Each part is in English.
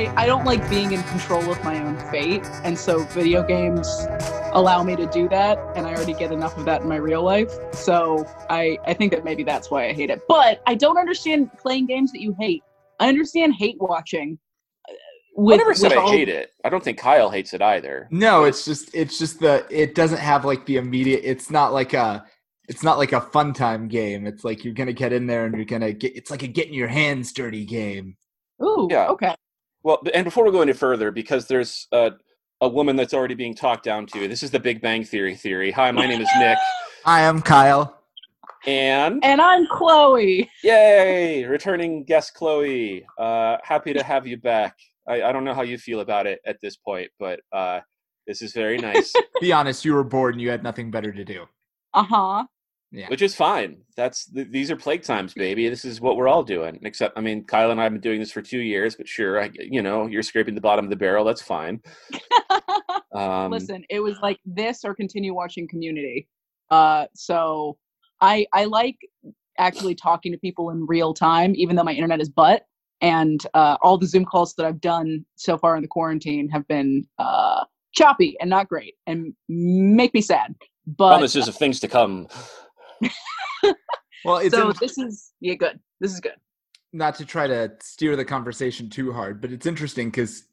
I, I don't like being in control of my own fate. And so video games allow me to do that. And I already get enough of that in my real life. So I, I think that maybe that's why I hate it. But I don't understand playing games that you hate. I understand hate watching. uh, With, I never said I all- hate it. I don't think Kyle hates it either. No, it's just it's just the it doesn't have like the immediate. It's not like a it's not like a fun time game. It's like you're gonna get in there and you're gonna get. It's like a getting your hands dirty game. Ooh, Yeah. okay. Well, and before we go any further, because there's uh, a woman that's already being talked down to. This is the Big Bang Theory theory. Hi, my name is Nick, Hi, I am Kyle. and And I'm Chloe. yay, returning guest Chloe. Uh, happy to have you back. I, I don't know how you feel about it at this point, but uh, this is very nice, Be honest, you were bored and you had nothing better to do. Uh huh. Yeah. which is fine. That's th- these are plague times, baby. This is what we're all doing. Except, I mean, Kyle and I have been doing this for two years, but sure, I, you know, you're scraping the bottom of the barrel. That's fine. Um, Listen, it was like this or continue watching Community. Uh, so I I like actually talking to people in real time, even though my internet is butt. And uh, all the Zoom calls that I've done so far in the quarantine have been uh, choppy and not great, and make me sad. But promises of things to come. Well, it's so this is yeah, good. This is good. not to try to steer the conversation too hard, but it's interesting because,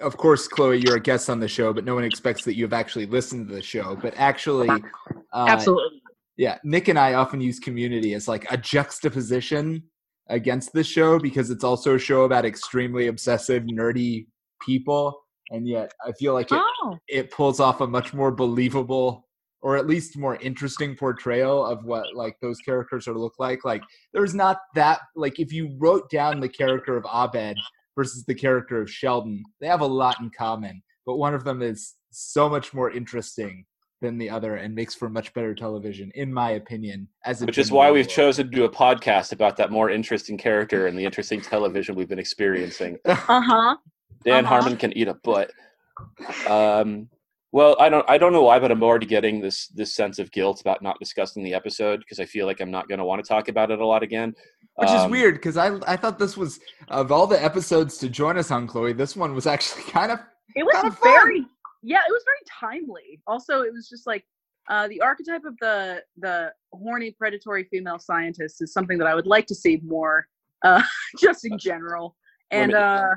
of course, Chloe, you're a guest on the show, but no one expects that you have actually listened to the show. But actually, uh, Absolutely. yeah, Nick and I often use Community as like a juxtaposition against the show because it's also a show about extremely obsessive, nerdy people, and yet I feel like it Oh, it pulls off a much more believable or at least more interesting portrayal of what like those characters sort of look like like there's not that like if you wrote down the character of abed versus the character of sheldon they have a lot in common but one of them is so much more interesting than the other and makes for much better television in my opinion as a Which is why we've rule. chosen to do a podcast about that more interesting character and the interesting television we've been experiencing. uh huh. Dan Uh-huh. Harmon can eat a butt. Um, well, I don't, I don't know why, but I'm already getting this this sense of guilt about not discussing the episode because I feel like I'm not going to want to talk about it a lot again. which is Um, weird because I, I thought this was of all the episodes to join us on chloe this one was actually kind of it was Kinda fun. very yeah it was very timely also it was just like uh, the archetype of the the horny predatory female scientist is something that i would like to see more uh, just in general and Women- uh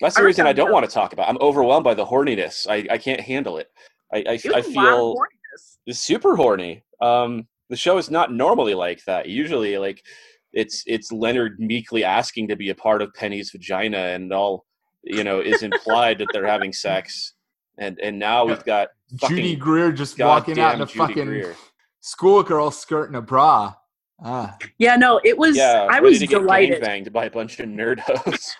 That's the I reason I don't want to talk about. it. I'm overwhelmed by the horniness. I, I can't handle it. I I, it was I a lot of feel horniness. it's super horny. Um, the show is not normally like that. Usually, like it's it's Leonard meekly asking to be a part of Penny's vagina, and all you know is implied that they're having sex. And and now we've got Judy Greer just walking out in a Judy fucking Greer. schoolgirl skirt and a bra. Ah, yeah no it was Yeah, i ready was to get delighted banged by a bunch of nerdos.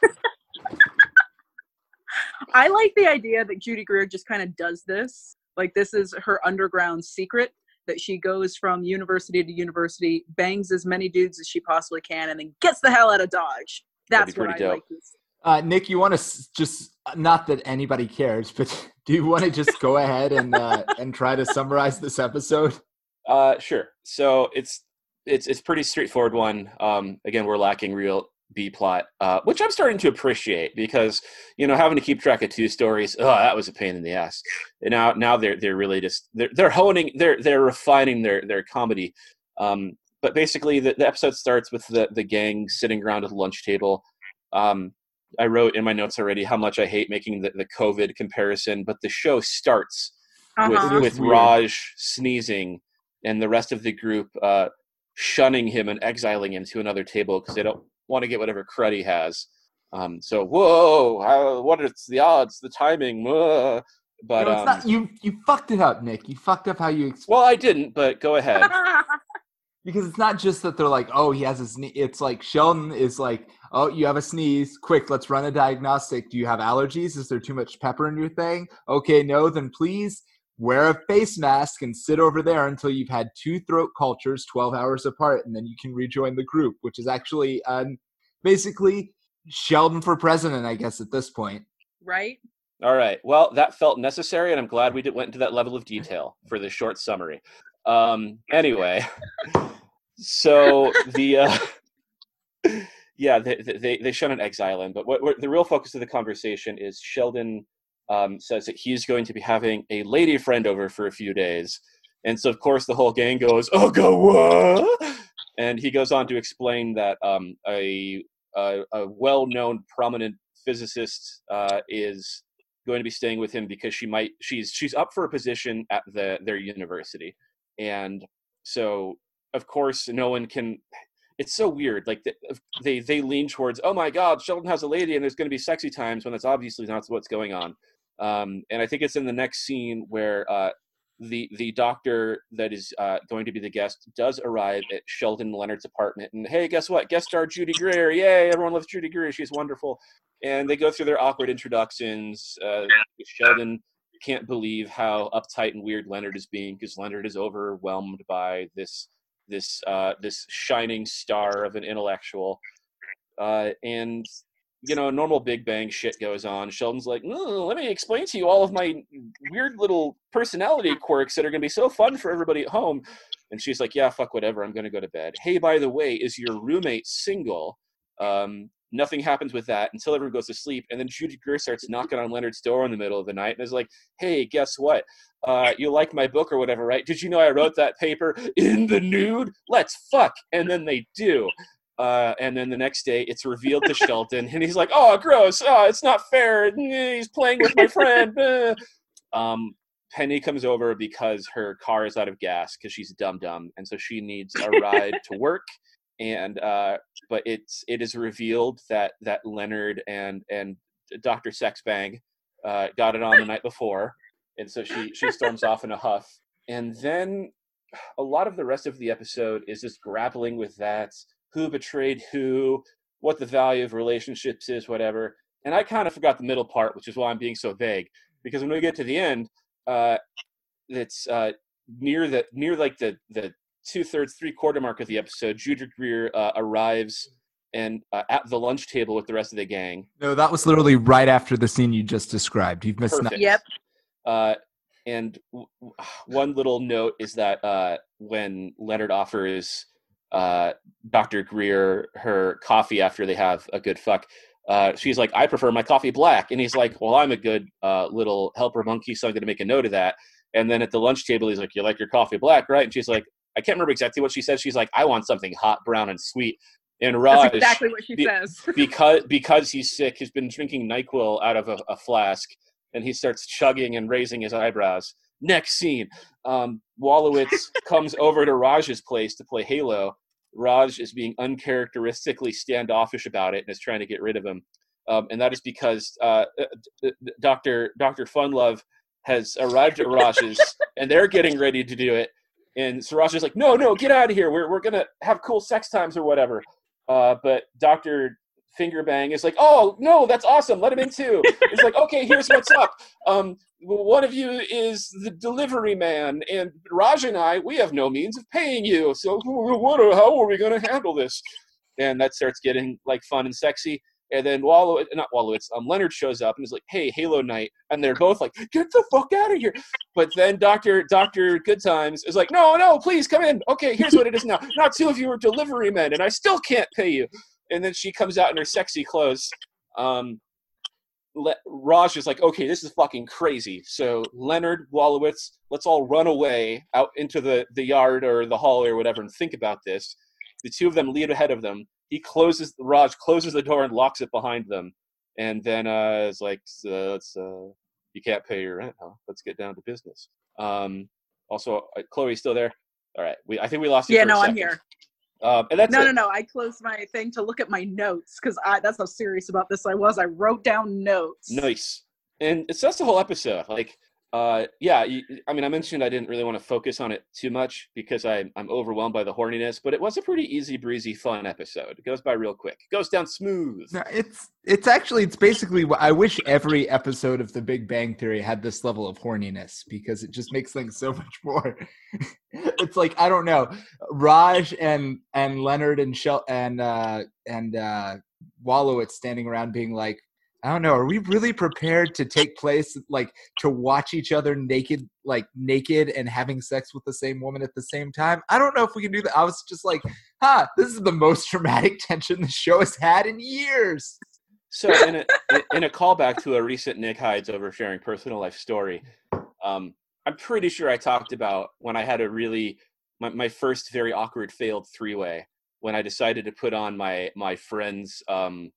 I like the idea that judy greer just kind of does this like this is her underground secret that she goes from university to university bangs as many dudes as she possibly can and then gets the hell out of dodge that's be what i dope. like this uh, Nick, you want to just not that anybody cares, but do you want to just go ahead and uh, and try to summarize this episode? Uh, sure. So it's it's it's pretty straightforward one. Um, again, we're lacking real B plot, uh, which I'm starting to appreciate because you know having to keep track of two stories, oh, that was a pain in the ass. And now now they're they're really just they're they're honing they're they're refining their their comedy. Um, but basically, the, the episode starts with the the gang sitting around at the lunch table. Um, I wrote in my notes already how much I hate making the, the COVID comparison, but the show starts Uh-huh. With, with. Raj sneezing and the rest of the group uh, shunning him and exiling him to another table because they don't want to get whatever crud he has. Um, so, whoa, how, what are the odds, the timing? Whoa. But, No, it's um, not, you you fucked it up, Nick. You fucked up how you ex- well, I didn't, but go ahead. because it's not just that they're like, oh, he has a sneeze. It's like Sheldon is like, oh, you have a sneeze. Quick, let's run a diagnostic. Do you have allergies? Is there too much pepper in your thing? Okay, no, then please wear a face mask and sit over there until you've had two throat cultures 12 hours apart, and then you can rejoin the group, which is actually um, basically Sheldon for president, I guess, at this point. right? All right. Well, that felt necessary, and I'm glad we did, went into that level of detail for this short summary. Um, anyway, so the uh, yeah, they, they they shun an exile in, but what, what the real focus of the conversation is Sheldon um, says that he's going to be having a lady friend over for a few days, and so of course the whole gang goes, "Oh, go what?" And he goes on to explain that um, a, a, a well-known prominent physicist uh, is going to be staying with him because she might she's she's up for a position at the their university, and so of course no one can it's so weird. Like they they lean towards, oh my God, Sheldon has a lady, and there's going to be sexy times when that's obviously not what's going on. Um, and I think it's in the next scene where uh, the the doctor that is uh, going to be the guest does arrive at Sheldon Leonard's apartment, and hey, guess what? Guest star Judy Greer, yay! Everyone loves Judy Greer. She's wonderful. And they go through their awkward introductions. Uh, Sheldon can't believe how uptight and weird Leonard is being because Leonard is overwhelmed by this this uh, this shining star of an intellectual. Uh, and you know, normal Big Bang shit goes on. Sheldon's like, "Let me explain to you all of my weird little personality quirks that are going to be so fun for everybody at home." And she's like, "Yeah, fuck whatever. I'm going to go to bed." Hey, by the way, is your roommate single? Um, nothing happens with that until everyone goes to sleep, and then Judy Greer starts knocking on Leonard's door in the middle of the night and is like, "Hey, guess what? uh, you like my book or whatever, right? Did you know I wrote that paper in the nude? Let's fuck. And then they do. Uh, and then the next day it's revealed to Sheldon, and he's like, oh, gross. Oh, it's not fair. He's playing with my friend. um, Penny comes over because her car is out of gas because she's dumb dumb, and so she needs a ride to work. And uh, but it's it is revealed that that Leonard and and Doctor Sexbang uh, got it on the night before, and so she she storms off in a huff and then a lot of the rest of the episode is just grappling with that who betrayed who what the value of relationships is whatever and i kind of forgot the middle part which is why i'm being so vague because when we get to the end uh it's uh near the near like the the two-thirds three-quarter mark of the episode judy greer uh, arrives and uh, at the lunch table with the rest of the gang no that was literally right after the scene you just described you've missed Perfect. Yep. Uh, and w- one little note is that uh, when Leonard offers uh, Dr. Greer her coffee after they have a good fuck, uh, she's like, I prefer my coffee black. And he's like, Well, I'm a good uh, little helper monkey, so I'm going to make a note of that. And then at the lunch table, he's like, You like your coffee black, right? And she's like, I can't remember exactly what she said. She's like, I want something hot, brown, and sweet. And Raj, That's exactly what she be- says. because because he's sick, he's been drinking Nyquil out of a, a flask and he starts chugging and raising his eyebrows. Next scene, um, Wolowitz comes over to Raj's place to play Halo. Raj is being uncharacteristically standoffish about it and is trying to get rid of him. Um, and that is because uh, Dr. Dr. Funlove has arrived at Raj's and they're getting ready to do it. And so Raj is like, no, no, get out of here. We're, we're going to have cool sex times or whatever. Uh, but Dr finger bang is like, oh no, that's awesome. Let him in too. it's like, okay, here's what's up. Um, one of you is the delivery man, and Raj and I, we have no means of paying you. So what? How are we going to handle this? And that starts getting like fun and sexy. And then Wallow, not Wolowitz, um, Leonard shows up and is like, "Hey, Halo Night," and they're both like, "Get the fuck out of here!" But then Doctor Doctor Good Times is like, "No, no, please come in. Okay, here's what it is now. Not two of you are delivery men, and I still can't pay you." And then she comes out in her sexy clothes. Um, Le- Raj is like, okay, this is fucking crazy. So Leonard Wolowitz, let's all run away out into the, the yard or the hallway or whatever and think about this. The two of them lead ahead of them. He closes, Raj closes the door and locks it behind them. And then uh, it's like, uh, let's, uh, you can't pay your rent, huh? Let's get down to business. Um, also, uh, Chloe's still there. All right, we I think we lost you. Yeah, no, I'm here. Um, and that's no, it. no, no. I closed my thing to look at my notes because I that's how serious about this I was. I wrote down notes. Nice. And it's that's the whole episode. Like, uh, yeah. I mean, I mentioned I didn't really want to focus on it too much because I, I'm overwhelmed by the horniness, but it was a pretty easy breezy, fun episode. It goes by real quick. It goes down smooth. No, it's it's actually it's basically I wish every episode of The Big Bang Theory had this level of horniness because it just makes things so much more. it's like I don't know, Raj and and Leonard and Shel and uh, and uh, Wolowitz standing around being like, I don't know. Are we really prepared to take place, like to watch each other naked, like naked and having sex with the same woman at the same time? I don't know if we can do that. I was just like, huh, this is the most dramatic tension the show has had in years. So, in a in a callback to a recent Nick Hides oversharing personal life story, um, I'm pretty sure I talked about when I had a really my, my first very awkward failed three way when I decided to put on my my friend's um,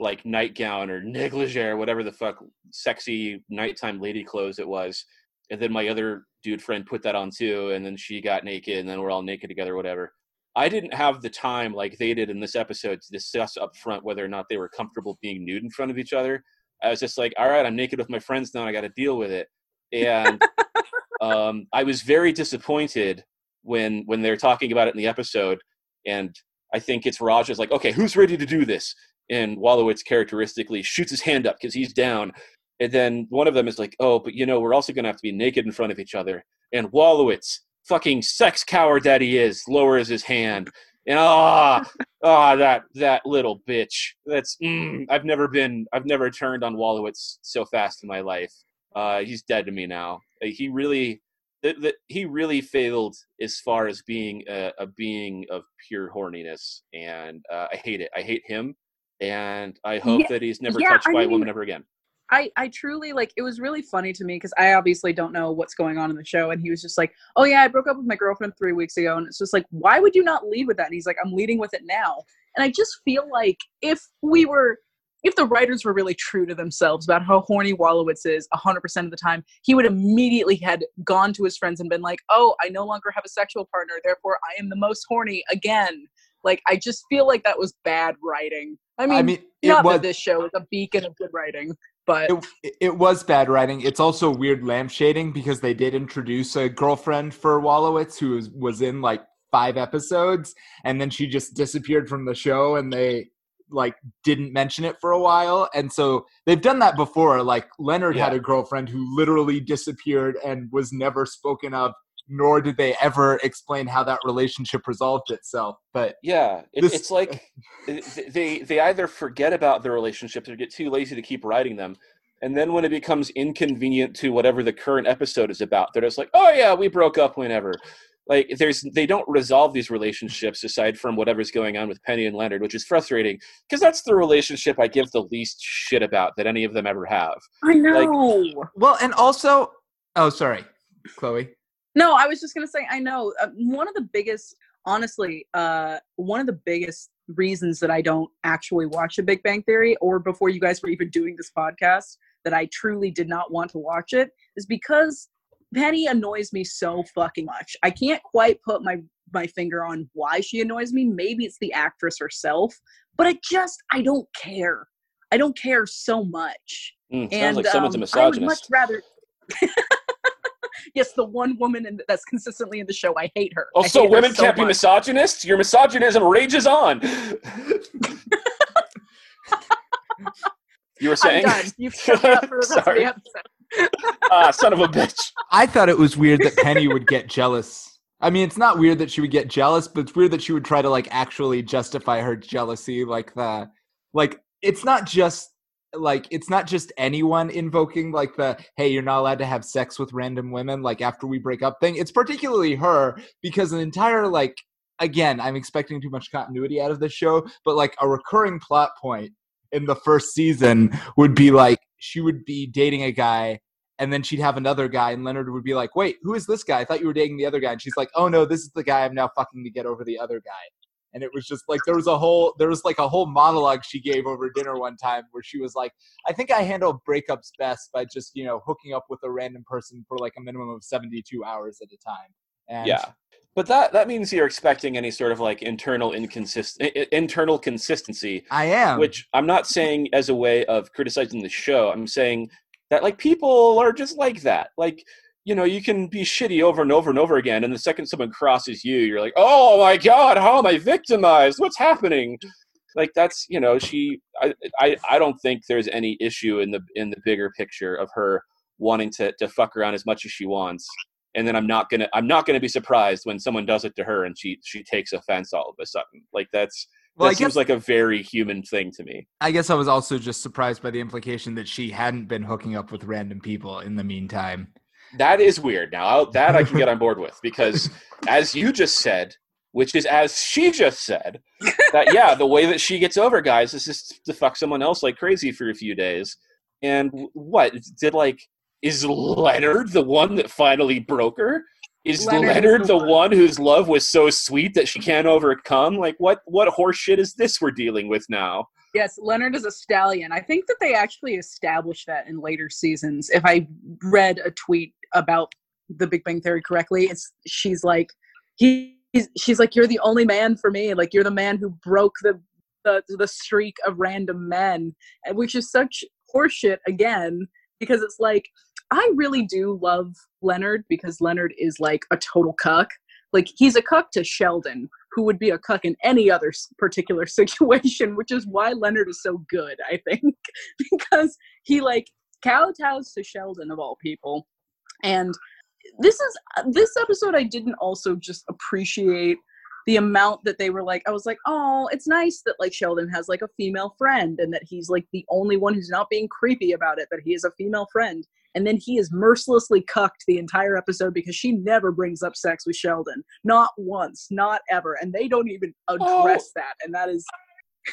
like nightgown or negligee or whatever the fuck sexy nighttime lady clothes it was. And then my other dude friend put that on too and then she got naked and then we're all naked together whatever. I didn't have the time like they did in this episode to discuss up front whether or not they were comfortable being nude in front of each other. I was just like all right i'm naked with my friends now and i got to deal with it. And um, i was very disappointed when when they're talking about it in the episode and i think it's raj is like okay who's ready to do this and Wolowitz characteristically shoots his hand up because he's down. And then one of them is like, "Oh, but you know, we're also gonna have to be naked in front of each other." And Wolowitz, fucking sex coward that he is, lowers his hand. And ah, ah, that that little bitch. That's mm, I've never been, I've never turned on Wolowitz so fast in my life. Uh, he's dead to me now. He really, that he really failed as far as being a, a being of pure horniness, and uh, I hate it. I hate him and I hope Yeah, that he's never yeah, touched I by a woman ever again. I, I truly like it was really funny to me because I obviously don't know what's going on in the show and he was just like, Oh yeah, I broke up with my girlfriend three weeks ago and it's just like, why would you not lead with that? And he's like, I'm leading with it now. And I just feel like if we were if the writers were really true to themselves about how horny Wolowitz is 100% of the time, he would immediately had gone to his friends and been like, "Oh, I no longer have a sexual partner, therefore I am the most horny again." Like I just feel like that was bad writing. I mean, I mean, it not was that this show is a beacon of good writing, but it, it was bad writing. It's also weird lampshading because they did introduce a girlfriend for Wolowitz who was, was in like five episodes, and then she just disappeared from the show, and they like didn't mention it for a while. And so they've done that before. Like Leonard had a girlfriend who literally disappeared and was never spoken of. Nor did they ever explain how that relationship resolved itself. But Yeah, it, This- it's like uh, they they either forget about the relationships or get too lazy to keep writing them, and then when it becomes inconvenient to whatever the current episode is about, they're just like, "Oh yeah, we broke up whenever." Like there's they don't resolve these relationships aside from whatever's going on with Penny and Leonard, which is frustrating because that's the relationship I give the least shit about that any of them ever have. I know. well, and also, oh, sorry, Chloe. No, I was just gonna say I know. Uh, one of the biggest, honestly, uh, one of the biggest reasons that I don't actually watch a Big Bang Theory, or before you guys were even doing this podcast, that I truly did not want to watch it, is because Penny annoys me so fucking much. I can't quite put my my finger on why she annoys me. Maybe it's the actress herself, but I just I don't care. I don't care so much. Mm, sounds and like someone's a um, I would much rather. yes, the one woman in, that's consistently in the show. I hate her. I Also, hate her women so can't be misogynists. Your misogynism rages on. you were I'm saying? done. You've shut me up for the rest of Sorry. the episode. ah, son of a bitch. I thought it was weird that Penny would get jealous. I mean, it's not weird that she would get jealous, but it's weird that she would try to like actually justify her jealousy. Like the, like it's not just like it's not just anyone invoking like the hey you're not allowed to have sex with random women like after we break up thing. It's particularly her because an entire like again I'm expecting too much continuity out of this show, but like a recurring plot point in the first season would be like she would be dating a guy and then she'd have another guy and leonard would be like wait who is this guy? I thought you were dating the other guy. And she's like oh no this is the guy i'm now fucking to get over the other guy and it was just like there was a whole there was like a whole monologue she gave over dinner one time where she was like i think i handle breakups best by just you know hooking up with a random person for like a minimum of 72 hours at a time and Yeah. But that, that means you're expecting any sort of like internal inconsistent internal consistency, i am which I'm not saying as a way of criticizing the show. I'm saying that like people are just like that. Like, you know, you can be shitty over and over and over again, and the second someone crosses you, you're like, "Oh my god, how am I victimized? What's happening?" Like that's you know, she. I, I I don't think there's any issue in the in the bigger picture of her wanting to to fuck around as much as she wants, and then I'm not gonna I'm not gonna be surprised when someone does it to her and she she takes offense all of a sudden. Like that's Well, that I seems guess like a very human thing to me. I guess I was also just surprised by the implication that she hadn't been hooking up with random people in the meantime. That is weird. Now I'll- that I can get on board with because, as you just said, which is as she just said, that yeah, the way that she gets over guys is just to fuck someone else like crazy for a few days. And what did like is Leonard the one that finally broke her? Is Leonard Leonard, the the one. one whose love was so sweet that she can't overcome? Like what what horse shit is this we're dealing with now? Yes, Leonard is a stallion. I think that they actually established that in later seasons. If I read a tweet about the Big Bang Theory correctly, it's she's like he's she's like you're the only man for me. Like you're the man who broke the the, the streak of random men, which is such horseshit again because it's like I really do love Leonard because Leonard is like a total cuck. Like he's a cuck to Sheldon, who would be a cuck in any other particular situation, which is why Leonard is so good, I think, because he like kowtows to Sheldon of all people. And this is this episode I didn't also just appreciate the amount that they were like I was like, "Oh, it's nice that like Sheldon has like a female friend and that he's like the only one who's not being creepy about it that he is a female friend." And then he is mercilessly cucked the entire episode because she never brings up sex with Sheldon. Not once, not ever. And they don't even address that. And that is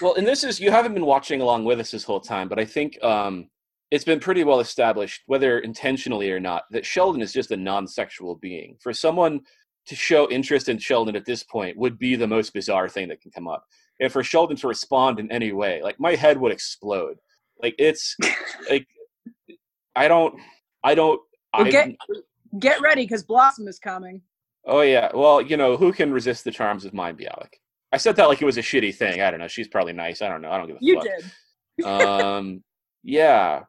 Well, and this is you haven't been watching along with us this whole time, but I think um, it's been pretty well established, whether intentionally or not, that Sheldon is just a non-sexual being. For someone to show interest in Sheldon at this point would be the most bizarre thing that can come up. And for Sheldon to respond in any way, like my head would explode. Like it's like I don't, I don't. Well, I, get get ready because Blossom is coming. Oh yeah. Well, you know, who can resist the charms of Mayim Bialik? I said that like it was a shitty thing. I don't know. She's probably nice. I don't know. I don't give a You fuck. did. um yeah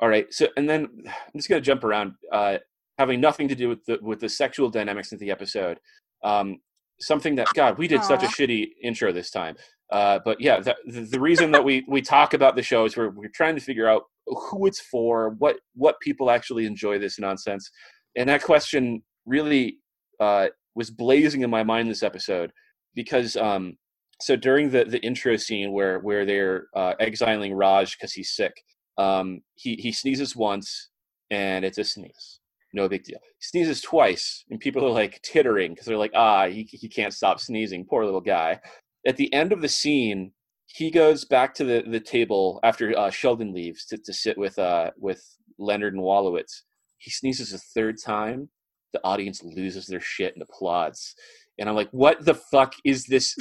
all right so and then i'm just going to jump around uh having nothing to do with the with the sexual dynamics of the episode. Um something that god we did such a shitty intro this time. Uh but yeah the, the, the reason that we we talk about the show is we're, we're trying to figure out who it's for what what people actually enjoy this nonsense. And that question really uh was blazing in my mind this episode because um so during the the intro scene where where they're uh, exiling Raj because he's sick, um, he he sneezes once and it's a sneeze, no big deal. He sneezes twice and people are like tittering because they're like, ah, he he can't stop sneezing, poor little guy. At the end of the scene, he goes back to the the table after uh, Sheldon leaves to, to sit with uh with Leonard and Wolowitz. He sneezes a third time. The audience loses their shit and applauds. And I'm like, what the fuck is this?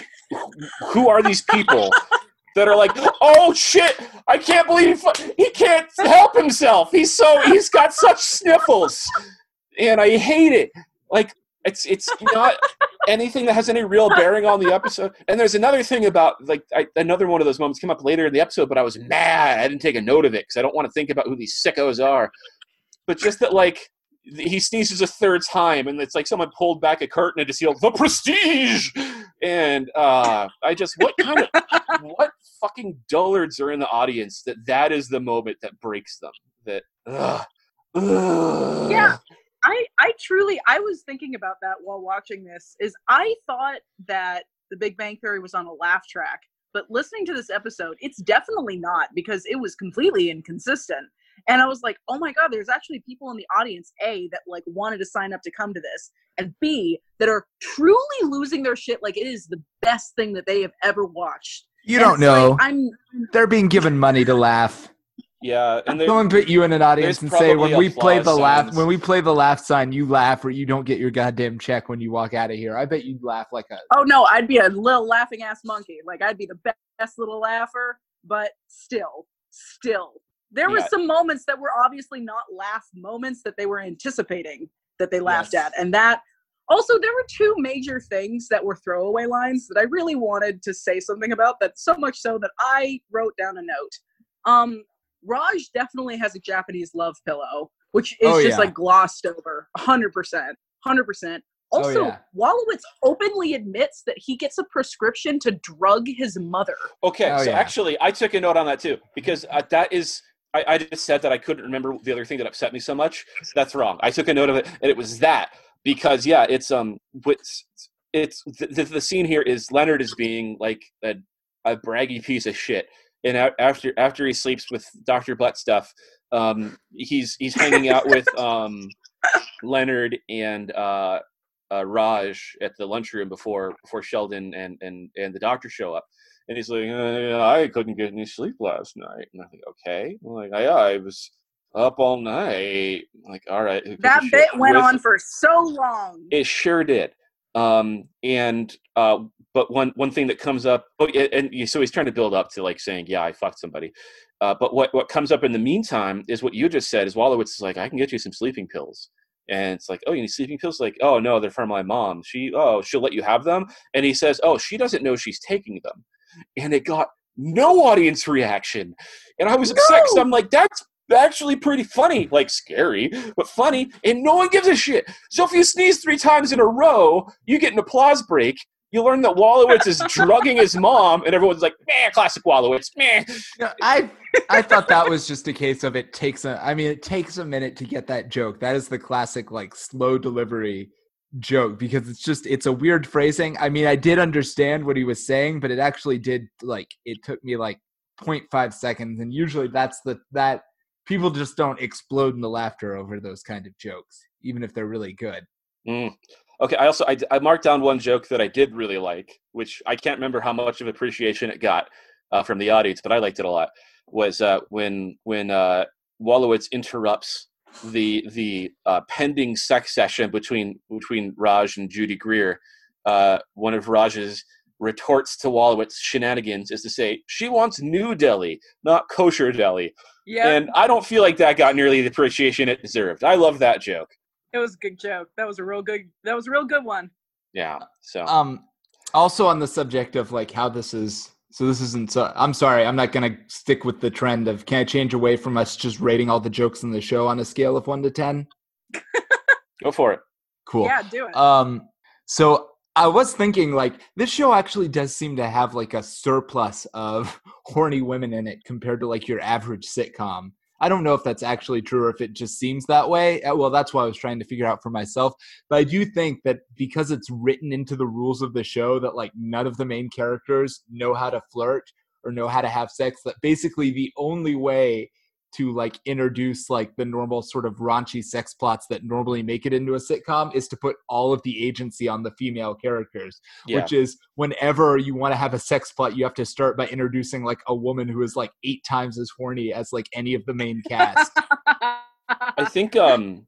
Who are these people that are like, oh shit, I can't believe he, he can't help himself. He's so he's got such sniffles, and I hate it. Like it's it's not anything that has any real bearing on the episode. And there's another thing about like I, another one of those moments came up later in the episode, but I was mad. I didn't take a note of it because I don't want to think about who these sickos are. But just that like he sneezes a third time and it's like someone pulled back a curtain and just the prestige and uh i just what kind of what fucking dullards are in the audience that that is the moment that breaks them that ugh, ugh. Yeah. I I truly I was thinking about that while watching this. Is I thought that the Big Bang Theory was on a laugh track, but listening to this episode, it's definitely not because it was completely inconsistent. And I was like, oh my god, there's actually people in the audience a that like wanted to sign up to come to this, and b that are truly losing their shit. Like it is the best thing that they have ever watched. You And don't know. like, I'm They're being given money to laugh. yeah and there, Someone put you in an audience and say when we play the applause laugh signs. when we play the laugh sign, you laugh or you don't get your goddamn check when you walk out of here. I bet you'd laugh like a Oh no, I'd be a little laughing ass monkey. Like I'd be the best little laugher, but still, still. There were Yeah. some moments that were obviously not laugh moments that they were anticipating that they laughed Yes. at. And that also there were two major things that were throwaway lines that I really wanted to say something about that so much so that I wrote down a note. Um Raj definitely has a Japanese love pillow, which is Oh, just yeah. like glossed over. 100%. 100%. Oh, Also, yeah. Wolowitz openly admits that he gets a prescription to drug his mother. Okay, Oh, so yeah. actually, I took a note on that too because uh, that is. I, I just said that I couldn't remember the other thing that upset me so much. That's wrong. I took a note of it, and it was that because yeah, it's um, it's it's the, the, the scene here is Leonard is being like a a braggy piece of shit. And after after he sleeps with Doctor Butt stuff, um, he's he's hanging out with um, Leonard and uh, uh, Raj at the lunchroom before before Sheldon and and and the doctor show up. And he's like, uh, I couldn't get any sleep last night. And I think, okay, I'm like, yeah, I was up all night. I'm like, all right. That shit?" bit went on for so long. It sure did. Um, and uh, but one one thing that comes up, oh, yeah, and so he's trying to build up to like saying, yeah, I fucked somebody. Uh, but what what comes up in the meantime is what you just said. Is Wolowitz is like, I can get you some sleeping pills. And it's like, oh, you need sleeping pills? Like, oh no, they're from my mom. She, oh, she'll let you have them. And he says, oh, she doesn't know she's taking them. And it got no audience reaction. And I was upset because No! I'm like, that's actually pretty funny, like scary, but funny. And no one gives a shit. So if you sneeze three times in a row, you get an applause break. You learn that Wolowitz is drugging his mom, and everyone's like, "Man, classic Wolowitz, meh." No, I I thought that was just a case of it takes a I mean it takes a minute to get that joke. That is the classic like slow delivery joke because it's just it's a weird phrasing. I mean I did understand what he was saying, but it actually did like it took me like 0.5 seconds and usually that's the that people just don't explode in the laughter over those kind of jokes even if they're really good. Mm. Okay, I also I, I marked down one joke that I did really like, which I can't remember how much of appreciation it got uh, from the audience, but I liked it a lot. Was uh, when when uh, Wolowitz interrupts the the uh, pending sex session between between Raj and Judy Greer. Uh, one of Raj's retorts to Wolowitz shenanigans is to say she wants New Delhi, not kosher deli, Yeah, and I don't feel like that got nearly the appreciation it deserved. I love that joke. it was a good joke. That was a real good. That was a real good one. Yeah, so. Um also on the subject of like how this is so this isn't so I'm sorry, I'm not gonna stick with the trend of can I change away from us just rating all the jokes in the show on a scale of one to ten? Go for it. Cool. Yeah, do it. Um, so I was thinking like this show actually does seem to have like a surplus of horny women in it compared to like your average sitcom. I don't know if that's actually true or if it just seems that way. Uh, Well, that's what I was trying to figure out for myself. But I do think that because it's written into the rules of the show that like none of the main characters know how to flirt or know how to have sex, that basically the only way to like introduce like the normal sort of raunchy sex plots that normally make it into a sitcom is to put all of the agency on the female characters Yeah. which is whenever you want to have a sex plot you have to start by introducing like a woman who is like eight times as horny as like any of the main cast I think um,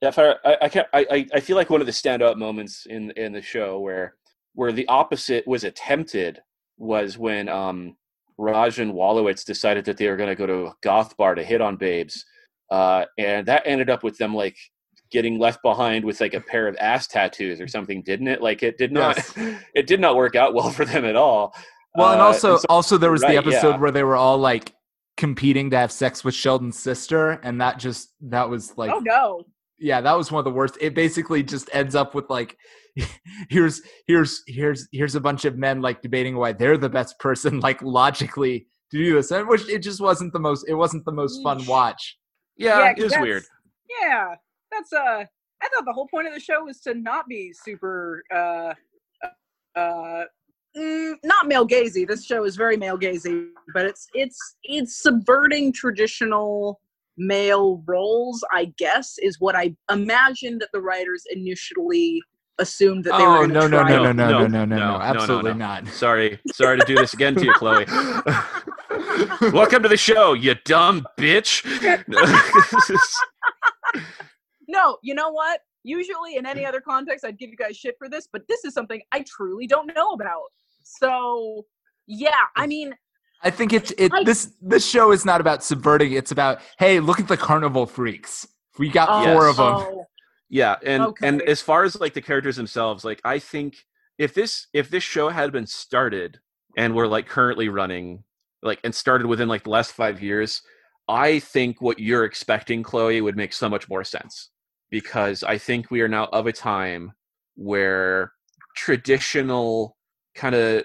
if I I I, can't, I I- I feel like one of the standout moments in in the show where where the opposite was attempted was when um Raj and Wolowitz decided that they were going to go to a goth bar to hit on babes, uh, and that ended up with them like getting left behind with like a pair of ass tattoos or something, didn't it? Like it did not Yes. it did not work out well for them at all. well and Uh, also so- also there was the episode yeah. where they were all like competing to have sex with sheldon's sister and that just that was like oh no. yeah that was one of the worst it basically just ends up with like here's here's here's here's a bunch of men like debating why they're the best person like logically to do this and which it just wasn't the most it wasn't the most fun Yeesh. watch yeah it was weird. Yeah, that's uh. I thought the whole point of the show was to not be super uh uh. mm, not male gazy. This show is very male gazy, but it's it's it's subverting traditional male roles. I guess is what I imagined that the writers initially assumed that they were oh going to no no try. no no no No, no no no, no no, no, absolutely no. not Sorry, sorry to do this again to you, Chloe. Welcome to the show, you dumb bitch. No, you know what? Usually, in any other context, I'd give you guys shit for this, but this is something I truly don't know about. So, yeah, I mean, I think it's it I- this this show is not about subverting. It's about hey, look at the carnival freaks. We got oh, four of them. oh, yeah, and and as far as like the characters themselves, like I think if this if this show had been started and we're like currently running, like and started within like the last five years, I think what you're expecting, Chloe, would make so much more sense because I think we are now of a time where traditional kind of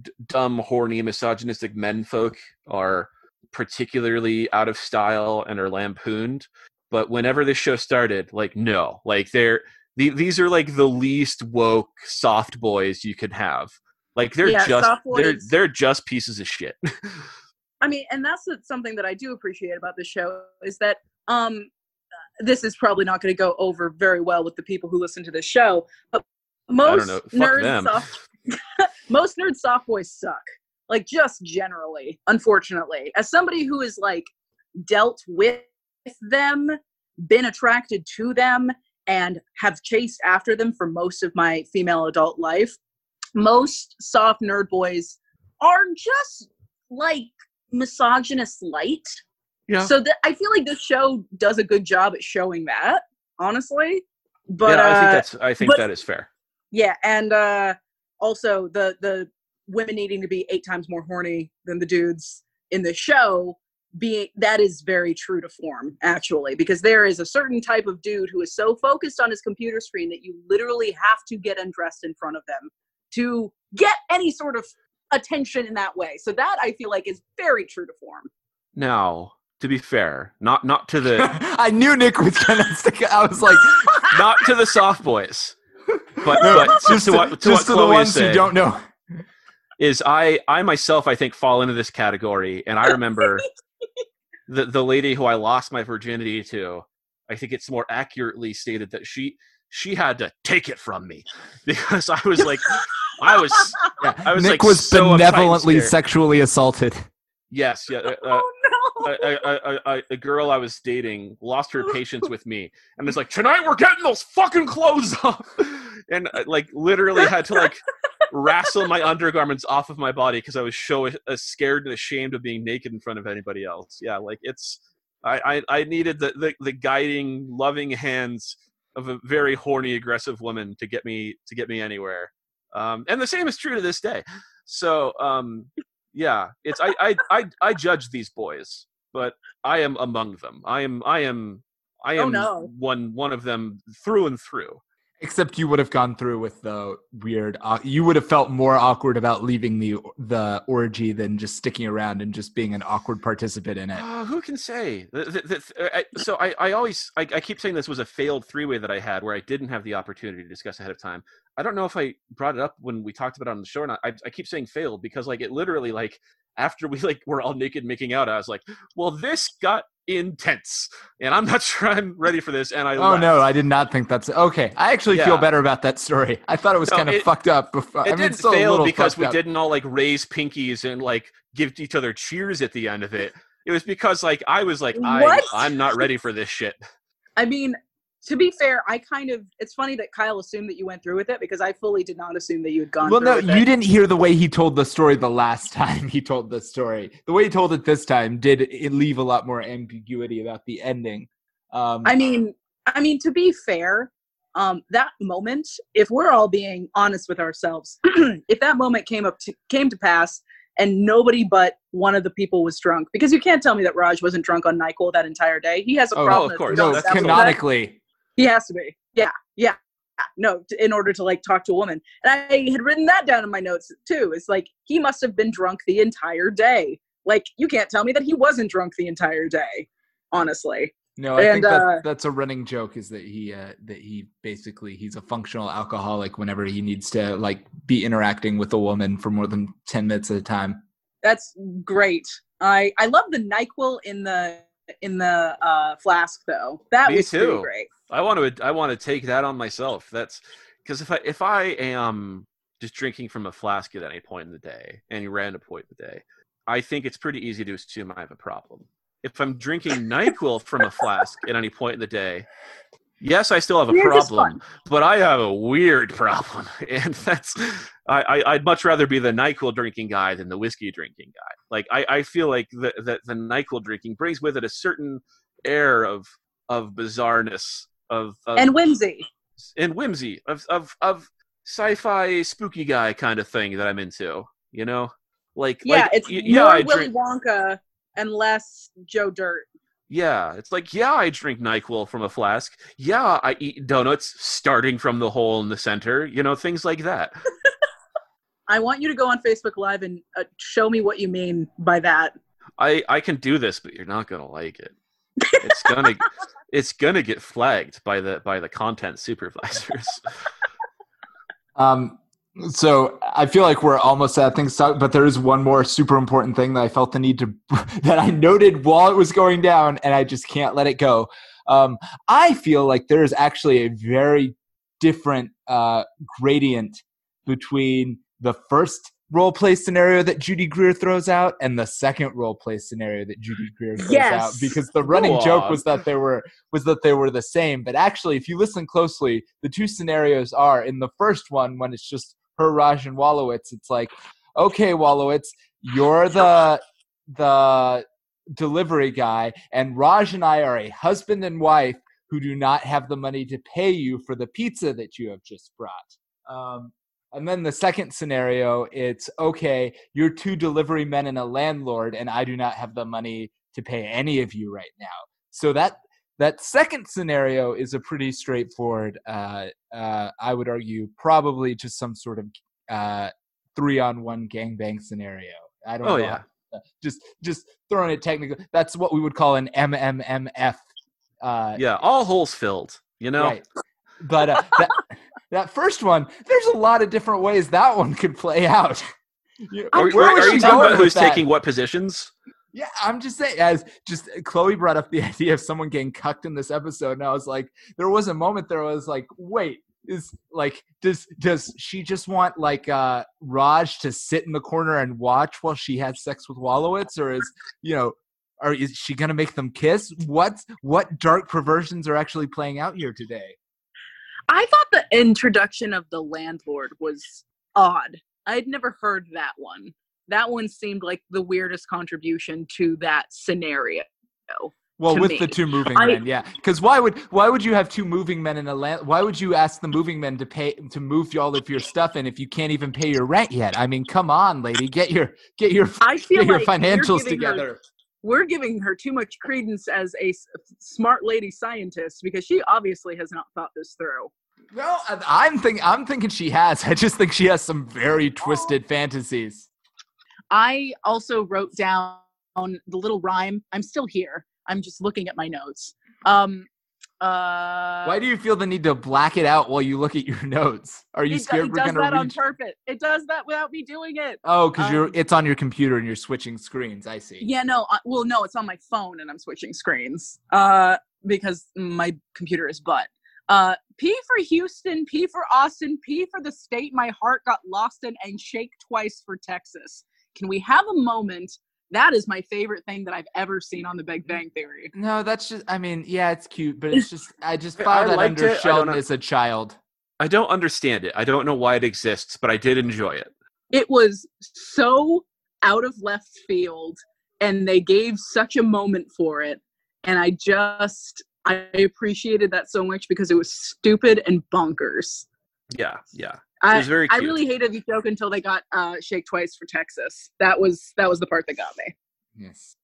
d- dumb, horny, misogynistic men folk are particularly out of style and are lampooned. But whenever this show started, like no, like they're the, these are like the least woke soft boys you could have. Like they're Yeah, just they're they're just pieces of shit. I mean, and that's something that I do appreciate about this show is that um, this is probably not going to go over very well with the people who listen to this show, but most know. Fuck nerd soft most nerd soft boys suck. Like just generally, unfortunately. As somebody who is like dealt with them, been attracted to them, and have chased after them for most of my female adult life, most soft nerd boys are just like misogynist light. Yeah. So that I feel like this show does a good job at showing that, honestly. But yeah, I think uh, that's I think but- that is fair. yeah, and uh also the the women needing to be eight times more horny than the dudes in the show being that is very true to form actually because there is a certain type of dude who is so focused on his computer screen that you literally have to get undressed in front of them to get any sort of attention in that way so that i feel like is very true to form Now, to be fair, not not to the I knew Nick was gonna stick. I was like, not to the soft boys, but, no, but just to to, what, to just to the Chloe is ones who don't know. is I I myself I think fall into this category, and I remember the the lady who I lost my virginity to. I think it's more accurately stated that she she had to take it from me because I was like I was Yeah, I was, Nick like, was so benevolently sexually assaulted. yes yeah uh, uh, oh no a, a, a, a, a girl I was dating lost her patience with me and was like, "Tonight we're getting those fucking clothes off," and uh, like literally had to like wrestle my undergarments off of my body because I was so uh, scared and ashamed of being naked in front of anybody else. Yeah, like it's I I, I needed the, the the guiding, loving hands of a very horny, aggressive woman to get me to get me anywhere. Um, and the same is true to this day. So um, yeah, it's I, I I I judge these boys, but I am among them. I am I am I Oh, am no. one one of them through and through. Except you would have gone through with the weird. Uh, you would have felt more awkward about leaving the the orgy than just sticking around and just being an awkward participant in it. Uh, who can say? The- the- the- I- so I, I always I, I keep saying this was a failed three way that I had where I didn't have the opportunity to discuss ahead of time. I don't know if I brought it up when we talked about it on the show or not. I, I keep saying failed because like it literally like after we like were all naked making out, I was like, well, this got intense, and I'm not sure I'm ready for this. And I Oh left. no, I did not think that's okay. I actually feel better about that story. I thought it was No, kind of it- fucked up. Before. It I mean, didn't it's still a fail because we up. didn't all like raise pinkies and like give each other cheers at the end of it. It was because like I was like I I'm not ready for this shit. I mean, to be fair, I kind of it's funny that Kyle assumed that you went through with it because I fully did not assume that you had gone Well, through no, with you it. didn't hear the way he told the story the last time he told the story. The way he told it this time did it leave a lot more ambiguity about the ending. Um, I mean, I mean to be fair, um, that moment, if we're all being honest with ourselves, if that moment came up to came to pass and nobody but one of the people was drunk, because you can't tell me that Raj wasn't drunk on Nyquil that entire day. He has a Oh, problem. of course. no, don't that's that. canonically, He has to be. Yeah, yeah. No, t- in order to like talk to a woman. And I had written that down in my notes too. It's like he must have been drunk the entire day. Like you can't tell me that he wasn't drunk the entire day. Honestly. no, I And, think that, uh, that's a running joke. Is that he uh, that he basically he's a functional alcoholic whenever he needs to like be interacting with a woman for more than ten minutes at a time. That's great. I I love the Nyquil in the in the uh flask though. That Me was pretty too. great. I want to I want to take that on myself. That's because if I if I am just drinking from a flask at any point in the day, any random point in the day, I think it's pretty easy to assume I have a problem. If I'm drinking Nyquil from a flask at any point in the day, yes, I still have a You're problem, but I have a weird problem, and that's I, I I'd much rather be the Nyquil drinking guy than the whiskey drinking guy. Like I I feel like the the, the Nyquil drinking brings with it a certain air of of bizarreness of, of And whimsy. and whimsy of of of sci-fi spooky guy kind of thing that I'm into. You know, like Yeah, like, it's y- more I Willy drink, Wonka and less Joe Dirt. yeah. It's like yeah, I drink Nyquil from a flask. Yeah, I eat donuts starting from the hole in the center. You know, things like that. I want you to go on Facebook Live and uh, show me what you mean by that. I I can do this, but you're not gonna like it. It's gonna it's gonna get flagged by the by the content supervisors. Um, So I feel like we're almost at things but there is one more super important thing that I felt the need to that I noted while it was going down, and I just can't let it go. Um, I feel like there is actually a very different uh, gradient between the first role play scenario that Judy Greer throws out and the second role play scenario that Judy Greer throws Yes. out because the running Go joke was that they were was that they were the same. But actually if you listen closely the two scenarios are in the first one when it's just her Raj and Wolowitz it's like okay Wolowitz you're the the delivery guy and Raj and I are a husband and wife who do not have the money to pay you for the pizza that you have just brought. Um, and then the second scenario, it's okay, you're two delivery men and a landlord, and I do not have the money to pay any of you right now. So that that second scenario is a pretty straightforward. Uh, uh, I would argue probably just some sort of uh, three on one gangbang scenario. I don't Oh know. yeah. Just just throwing it technically. That's what we would call an MMMF. Uh, Yeah, all holes filled. You know. Right. But uh, that, that first one, there's a lot of different ways that one could play out. Are, where are- are you talking going about with who's that? taking what positions? Yeah, I'm just saying. As just Chloe brought up the idea of someone getting cucked in this episode, and I was like, there was a moment there. I was like, wait, is like, does does she just want like uh Raj to sit in the corner and watch while she has sex with Wolowitz, or is you know, or is she gonna make them kiss? What's what dark perversions are actually playing out here today? I thought the introduction of the landlord was odd. I'd never heard that one. That one seemed like the weirdest contribution to that scenario. Well, with me. the two moving I- men, yeah. Because why would why would you have two moving men in a land? Why would you ask the moving men to pay to move all of your stuff in if you can't even pay your rent yet? I mean, come on, lady, get your get your I feel get your financials giving her- together. we're giving her too much credence as a s- smart lady scientist because she obviously has not thought this through. No, I'm thinking I'm thinking she has. I just think she has some very twisted fantasies. I also wrote down the little rhyme. I'm still here. I'm just looking at my notes. Um, uh, Why do you feel the need to black it out while you look at your notes? Are you it, scared it we're does that on purpose. It does that without me doing it. Oh, because you're um, it's on your computer and you're switching screens. I see. Yeah, no. Uh, well, no, it's on my phone and I'm switching screens. Uh, because my computer is butt. Uh, P for Houston, P for Austin, P for the state my heart got lost in, and shake twice for Texas. Can we have a moment? That is my favorite thing that I've ever seen on The Big Bang Theory. No, that's just. I mean, yeah, it's cute, but it's just. I just I- filed I that under it. Sheldon as a child. I don't understand it. I don't know why it exists, but I did enjoy it. It was so out of left field, and they gave such a moment for it. And I just, I appreciated that so much because it was stupid and bonkers. Yeah, yeah. It I, was very I really hated the joke until they got uh, shake twice for Texas. That was that was the part that got me. Yes.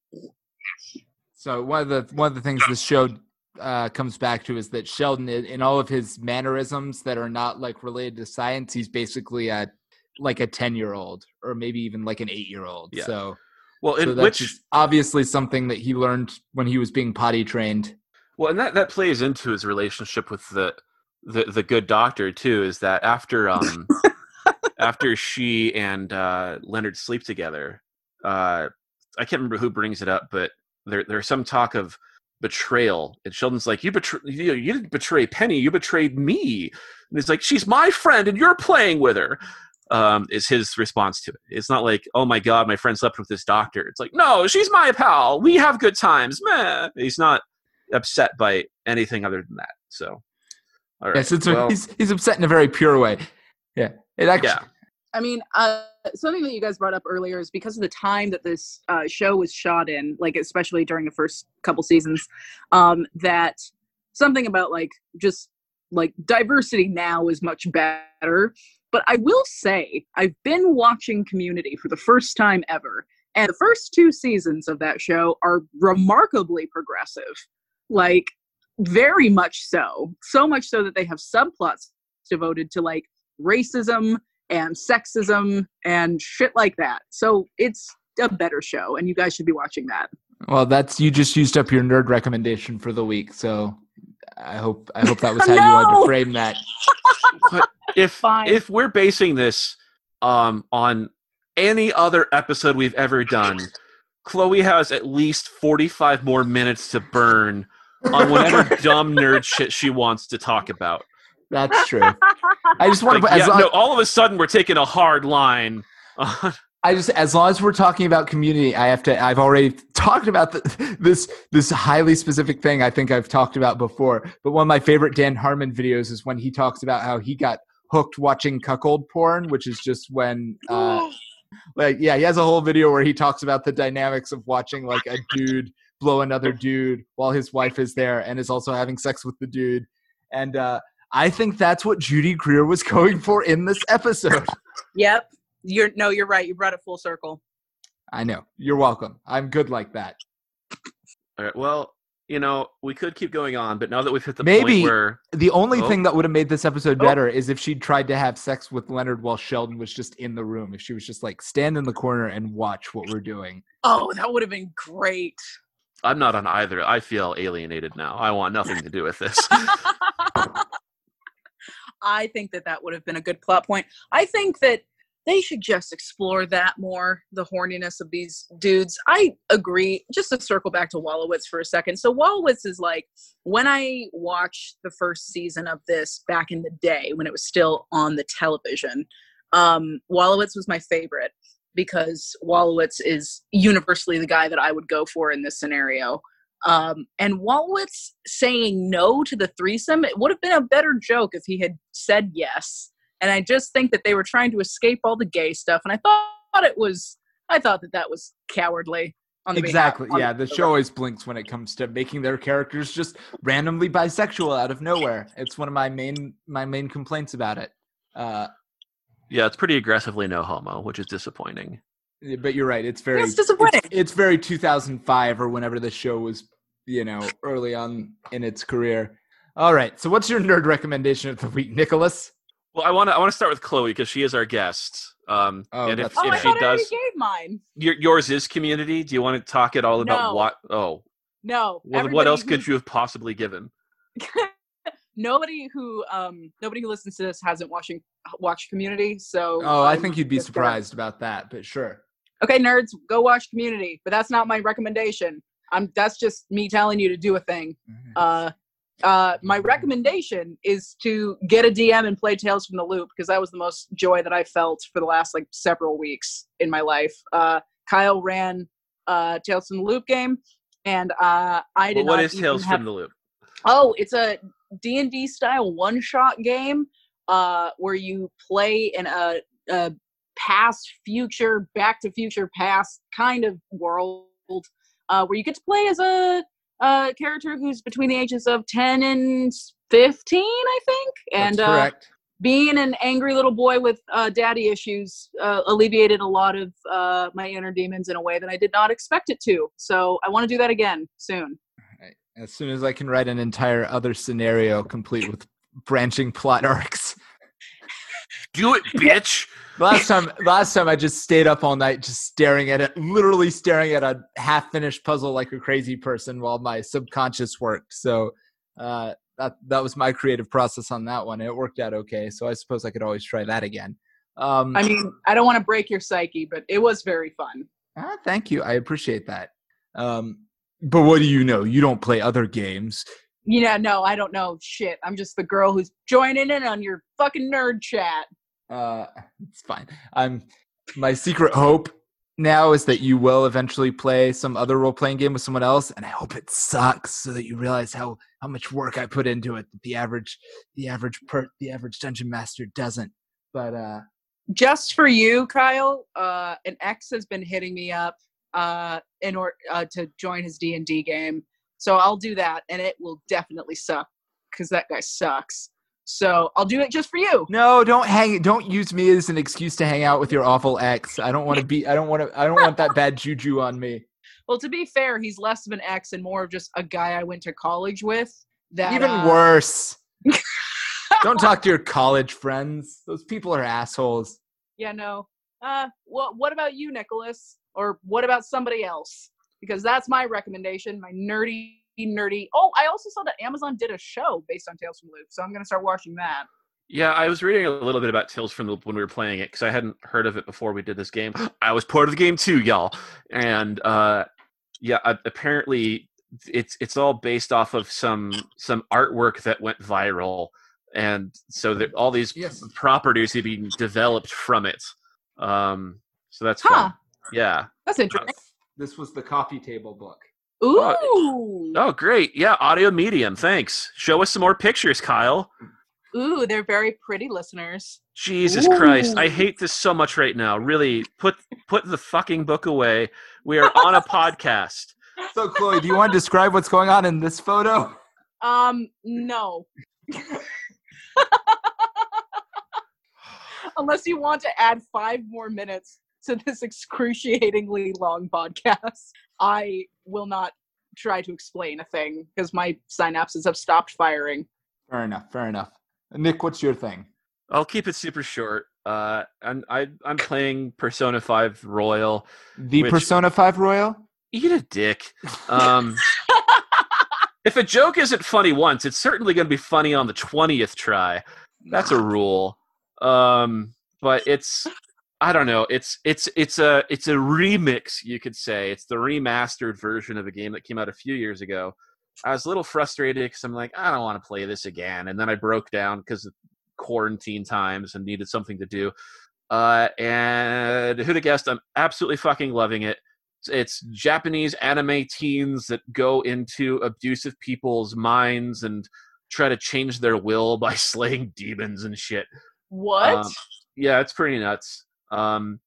So one of the one of the things this show uh, comes back to is that Sheldon, in, in all of his mannerisms that are not like related to science, he's basically a like a ten year old or maybe even like an eight year old. Yeah. So, Well, so in that's which obviously something that he learned when he was being potty trained. Well, and that that plays into his relationship with the the the good doctor too. Is that after um after she and uh, Leonard sleep together, uh, I can't remember who brings it up, but there there's some talk of betrayal, and Sheldon's like, "You betray you, you didn't betray Penny, you betrayed me." And he's like, "She's my friend, and you're playing with her." Um, is his response to it? It's not like, "Oh my god, my friend slept with this doctor." It's like, "No, she's my pal. We have good times." Meh. He's not upset by anything other than that. So, all right. Yes, it's well, he's he's upset in a very pure way. Yeah, it actually. yeah. I mean, uh, something that you guys brought up earlier is because of the time that this uh, show was shot in, like especially during the first couple seasons, um, that something about like just like diversity now is much better. But I will say, I've been watching Community for the first time ever, and the first two seasons of that show are remarkably progressive, like very much so. So much so that they have subplots devoted to like racism and sexism and shit like that. So it's a better show, and you guys should be watching that. Well, that's you just used up your nerd recommendation for the week. So I hope I hope that was how you wanted to frame that. if Fine. if we're basing this um, on any other episode we've ever done, Chloe has at least forty-five more minutes to burn on whatever dumb nerd shit she wants to talk about. That's true. I just want Like, to. yeah, long, no, all of a sudden, we're taking a hard line. on- I just as long as we're talking about community, I have to. I've already talked about the, this this highly specific thing. I think I've talked about before. But one of my favorite Dan Harmon videos is when he talks about how he got hooked watching cuckold porn, which is just when. Uh, like yeah he has a whole video where he talks about the dynamics of watching like a dude blow another dude while his wife is there and is also having sex with the dude and uh i think that's what judy greer was going for in this episode Yep. You're no, you're right. You brought it full circle. i know you're welcome i'm good like that All right. Well, you know, we could keep going on, but now that we've hit the Maybe- point where the only Oh. thing that would have made this episode Oh. better is if she'd tried to have sex with leonard while sheldon was just in the room if she was just like stand in the corner and watch what we're doing Oh, that would have been great. I'm not on either, I feel alienated now. I want nothing to do with this. I think that that would have been a good plot point. I think that they should just explore that more, the horniness of these dudes. I agree. Just to circle back to Wolowitz for a second. So Wolowitz is like when I watched the first season of this back in the day when it was still on the television. Um, Wolowitz was my favorite because Wolowitz is universally the guy that I would go for in this scenario. Um, and Wolowitz saying no to the threesome, it would have been a better joke if he had said yes. And I just think that they were trying to escape all the gay stuff. And I thought it was, I thought that that was cowardly. On the behalf- exactly on yeah the show always blinks when it comes to making their characters just randomly bisexual out of nowhere it's one of my main my main complaints about it uh yeah, it's pretty aggressively no homo, which is disappointing. but you're right it's very It's disappointing. it's, it's very 2005 or whenever the show was you know early on in its career all right so what's your nerd recommendation of the week nicholas Well, I want to I want to start with Chloe because she is our guest. Um, Oh, and if, that's Oh, I if she thought I already does, gave mine. your, yours is community. Do you want to talk at all about No. what? Oh, No. well, what else who- could you have possibly given? nobody who um nobody who listens to this hasn't watching watched Community. So oh i I'm think you'd be just gonna- surprised about that but sure Okay, nerds, go watch Community. But that's not my recommendation. I'm that's just me telling you to do a thing. Uh, uh, my recommendation is to get a DM and play Tales from the Loop because that was the most joy that I felt for the last like several weeks in my life. Uh, Kyle ran uh, Tales from the Loop game, and uh, I did Well, what not is even Tales have- from the Loop? Oh, it's a D and D style one shot game uh, where you play in a, a past, future, back to future, past kind of world uh, where you get to play as a, a character who's between the ages of ten and fifteen, I think, and That's uh, correct being an angry little boy with uh, daddy issues uh, alleviated a lot of uh, my inner demons in a way that I did not expect it to. So I want to do that again soon. as soon as i can write an entire other scenario complete with branching plot arcs Do it, bitch. Last time, last time I just stayed up all night, just staring at it, literally staring at a half-finished puzzle like a crazy person, while my subconscious worked. So uh, that that was my creative process on that one. It worked out okay. So I suppose I could always try that again. Um, I mean, I don't want to break your psyche, but it was very fun. ah, thank you, I appreciate that. Um, but what do you know? You don't play other games. Yeah, no, I don't know shit. I'm just the girl who's joining in on your fucking nerd chat. Uh, it's fine. I'm my secret hope now is that you will eventually play some other role playing game with someone else, and I hope it sucks so that you realize how how much work I put into it that the average the average per the average dungeon master doesn't. But uh, Just for you, Kyle, uh, an ex has been hitting me up uh, in order uh, to join his D and D game. So I'll do that, and it will definitely suck because that guy sucks. So I'll do it just for you. no, don't hang. Don't use me as an excuse to hang out with your awful ex. I don't want to be. I don't want to. I don't want that bad juju on me. Well, to be fair, he's less of an ex and more of just a guy I went to college with. That Even uh, worse. don't talk to your college friends. Those people are assholes. Yeah, no. Uh, what what about you, Nicholas? Or what about somebody else? Because that's my recommendation. My nerdy, nerdy. Oh, I also saw that Amazon did a show based on Tales from the Loop, so I'm gonna start watching that. Yeah, I was reading a little bit about Tales from the when we were playing it because I hadn't heard of it before we did this game. I was part of the game too, y'all, and uh, yeah, apparently it's it's all based off of some some artwork that went viral, and so that all these Yes. properties are being developed from it. Um, so that's Huh. fun. Yeah. That's interesting. This was the coffee table book. Ooh, Oh, great. Yeah, audio medium. Thanks. Show us some more pictures, Kyle. ooh, they're very pretty, listeners. Jesus Christ, I hate this so much right now. Really, put put the fucking book away. We are on a podcast. So, Chloe, do you want to describe what's going on in this photo? Um, no. Unless you want to add five more minutes to this excruciatingly long podcast, I will not try to explain a thing because my synapses have stopped firing. Fair enough. Fair enough. Nick, what's your thing? I'll keep it super short. Uh, and I I'm playing Persona Five Royal. The Which- Persona 5 Royal? Eat a dick. Um, if a joke isn't funny once, it's certainly going to be funny on the twentieth try. That's a rule. Um, but it's I don't know. It's it's it's a it's a remix, you could say. It's the remastered version of a game that came out a few years ago. I was a little frustrated because I'm like, I don't want to play this again, and then I broke down because of quarantine times and needed something to do. Uh, and who'd have guessed? I'm absolutely fucking loving it. It's- It's Japanese anime teens that go into abusive people's minds and try to change their will by slaying demons and shit. What? Um, yeah, it's pretty nuts. Um,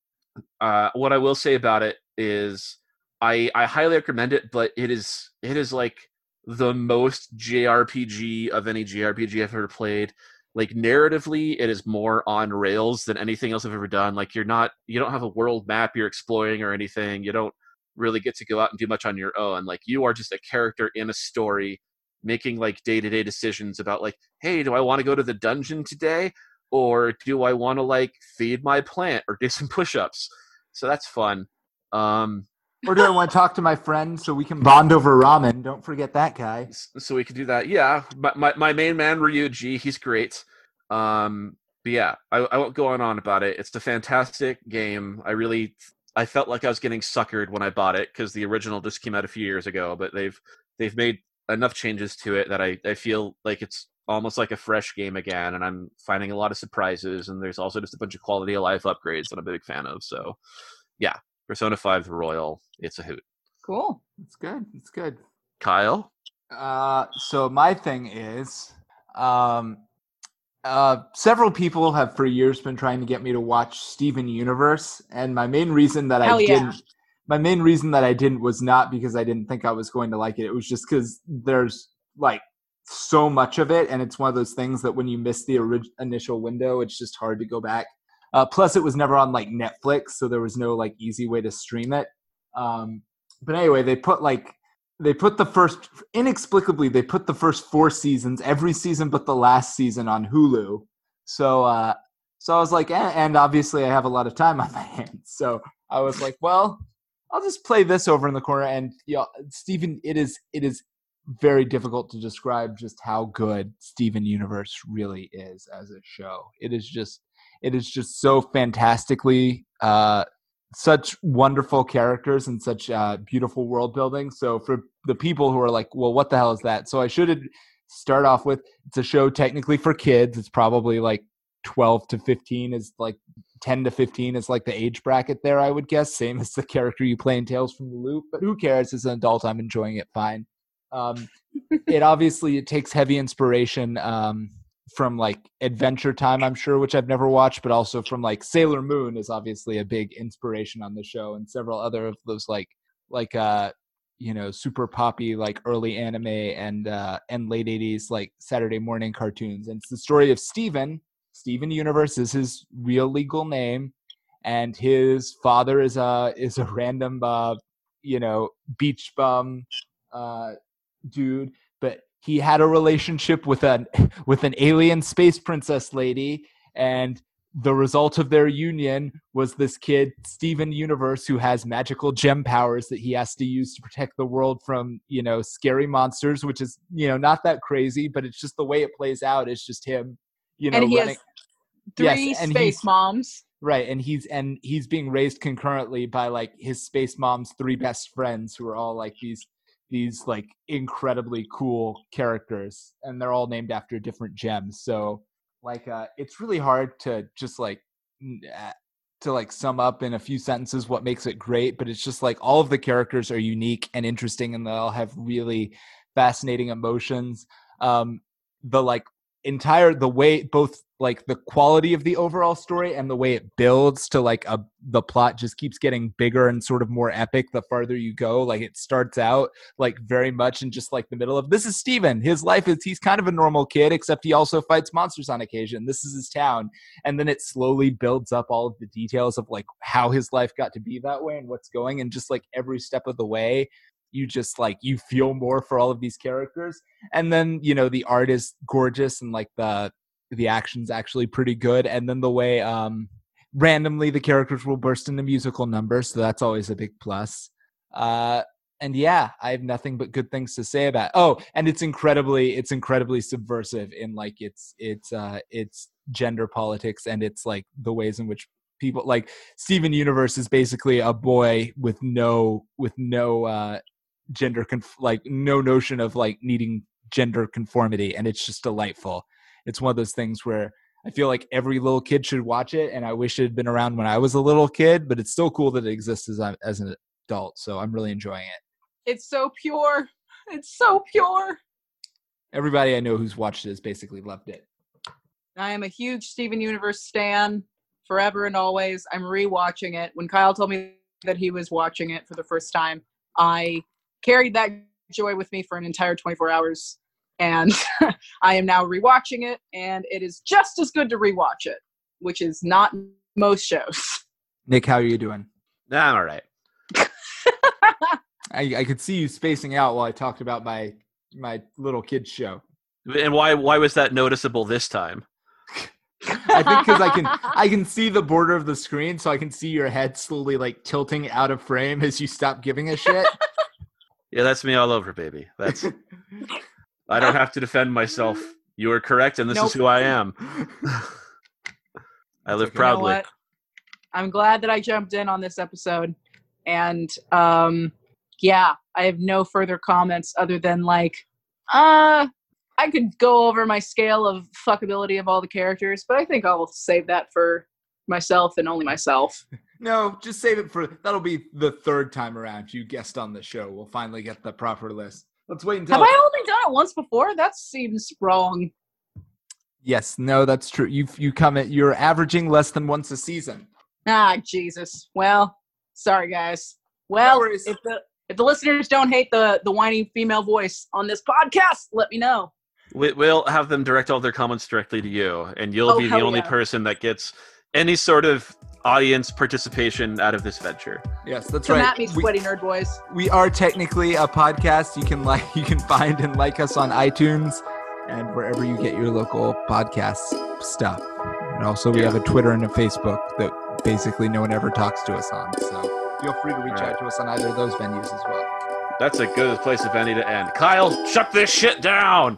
uh, what I will say about it is, I I highly recommend it, but it is it is like the most JRPG of any JRPG I've ever played. Like narratively, it is more on rails than anything else I've ever done. Like you're not you don't have a world map you're exploring or anything. You don't really get to go out and do much on your own. Like you are just a character in a story making like day-to-day decisions about like, hey, do I want to go to the dungeon today? Or do I want to like feed my plant or do some push-ups? So that's fun. Um, Or do I want to talk to my friend so we can bond over ramen? Don't forget that guy. so we could do that. Yeah, my my, my main man Ryuji, he's great. Um, but yeah, I, I won't go on and on about it. It's a fantastic game. I really I felt like I was getting suckered when I bought it because the original just came out a few years ago, but they've they've made enough changes to it that I, I feel like it's almost like a fresh game again and I'm finding a lot of surprises and there's also just a bunch of quality of life upgrades that I'm a big fan of. So yeah, Persona 5 Royal, it's a hoot. cool. It's good. It's good. Kyle? Uh, so my thing is, um, uh, several people have for years been trying to get me to watch Steven Universe, and my main reason that I yeah. didn't, my main reason that I didn't was not because I didn't think I was going to like it. It was just because there's like so much of it, and it's one of those things that when you miss the orig- initial window, it's just hard to go back. Uh, plus, it was never on like Netflix, so there was no like easy way to stream it. Um, but anyway, they put like they put the first inexplicably they put the first four seasons every season but the last season on hulu so uh so i was like eh, and obviously i have a lot of time on my hands so i was like well i'll just play this over in the corner and yeah steven it is it is very difficult to describe just how good steven universe really is as a show it is just it is just so fantastically uh such wonderful characters and such uh, beautiful world building. So for the people who are like, well, what the hell is that? So I should start off with it's a show technically for kids. It's probably like 12 to 15 is like 10 to 15 is like the age bracket there, I would guess. Same as the character you play in Tales from the Loop, but who cares? As an adult, I'm enjoying it fine. Um, it obviously it takes heavy inspiration um, from like Adventure Time, I'm sure, which I've never watched, but also from like Sailor Moon is obviously a big inspiration on the show, and several other of those like like uh you know super poppy like early anime and uh and late 80s like Saturday morning cartoons. And it's the story of Steven. Steven Universe is his real legal name, and his father is a is a random uh you know beach bum uh dude but he had a relationship with an with an alien space princess lady and the result of their union was this kid Steven Universe who has magical gem powers that he has to use to protect the world from you know scary monsters which is you know not that crazy but it's just the way it plays out it's just him you know, and he running, has three Yes, space moms. right, and he's and he's being raised concurrently by like his space mom's three best friends who are all like these these like incredibly cool characters, and they're all named after different gems. So like, uh, it's really hard to just like uh, to like sum up in a few sentences what makes it great, but it's just like all of the characters are unique and interesting, and they all have really fascinating emotions. Um, the like entire the way both like the quality of the overall story and the way it builds to like a the plot just keeps getting bigger and sort of more epic the farther you go. Like it starts out like very much in just like the middle of this is Steven. His life is he's kind of a normal kid except he also fights monsters on occasion. This is his town. And then it slowly builds up all of the details of like how his life got to be that way and what's going and just like every step of the way you just like you feel more for all of these characters and then you know the art is gorgeous and like the the action's actually pretty good and then the way um randomly the characters will burst into musical numbers so that's always a big plus. Uh and yeah i have nothing but good things to say about oh and it's incredibly it's incredibly subversive in like it's it's uh it's gender politics and it's like the ways in which people like steven universe is basically a boy with no with no uh gender conf- like no notion of like needing gender conformity and it's just delightful it's one of those things where i feel like every little kid should watch it and i wish it had been around when i was a little kid but it's still cool that it exists as, as an adult so i'm really enjoying it It's so pure. It's so pure. everybody i know who's watched it has basically loved it I am a huge Steven Universe stan forever and always. I'm rewatching it. When Kyle told me that he was watching it for the first time, I carried that joy with me for an entire 24 hours. And I am now rewatching it, and it is just as good to rewatch it, which is not most shows. nick how are you doing Nah, I'm all right. I, I could see you spacing out while i talked about my my little kids show And why why was that noticeable this time? I think because I can I can see the border of the screen, so I can see your head slowly like tilting out of frame as you stop giving a shit. Yeah, that's me all over, baby. That's I don't have to defend myself. You are correct, and this is who I am. I live okay. You know proudly. I'm glad that I jumped in on this episode. And um yeah, I have no further comments other than like uh I could go over my scale of fuckability of all the characters, but I think I'll save that for myself and only myself. No, just save it for that'll be the third time around you guest on the show. We'll finally get the proper list. Let's wait until Have I only done it once before? That seems wrong. Yes, no, that's true. You you come at you're averaging less than once a season. Ah, Jesus. Well, sorry guys. Well, worries. if the if the listeners don't hate the the whiny female voice on this podcast, let me know. We, we'll have them direct all their comments directly to you, and you'll Oh, be the only yeah. person that gets any sort of audience participation out of this venture. Yes, that's Come right. at me, We- sweaty nerd boys. we are technically a podcast. You can like you can find and like us on iTunes and wherever you get your local podcast stuff. And also we Yeah. have a Twitter and a Facebook that basically no one ever talks to us on. So feel free to reach All right. out to us on either of those venues as well. That's a good place, if any, to end. Kyle, shut this shit down.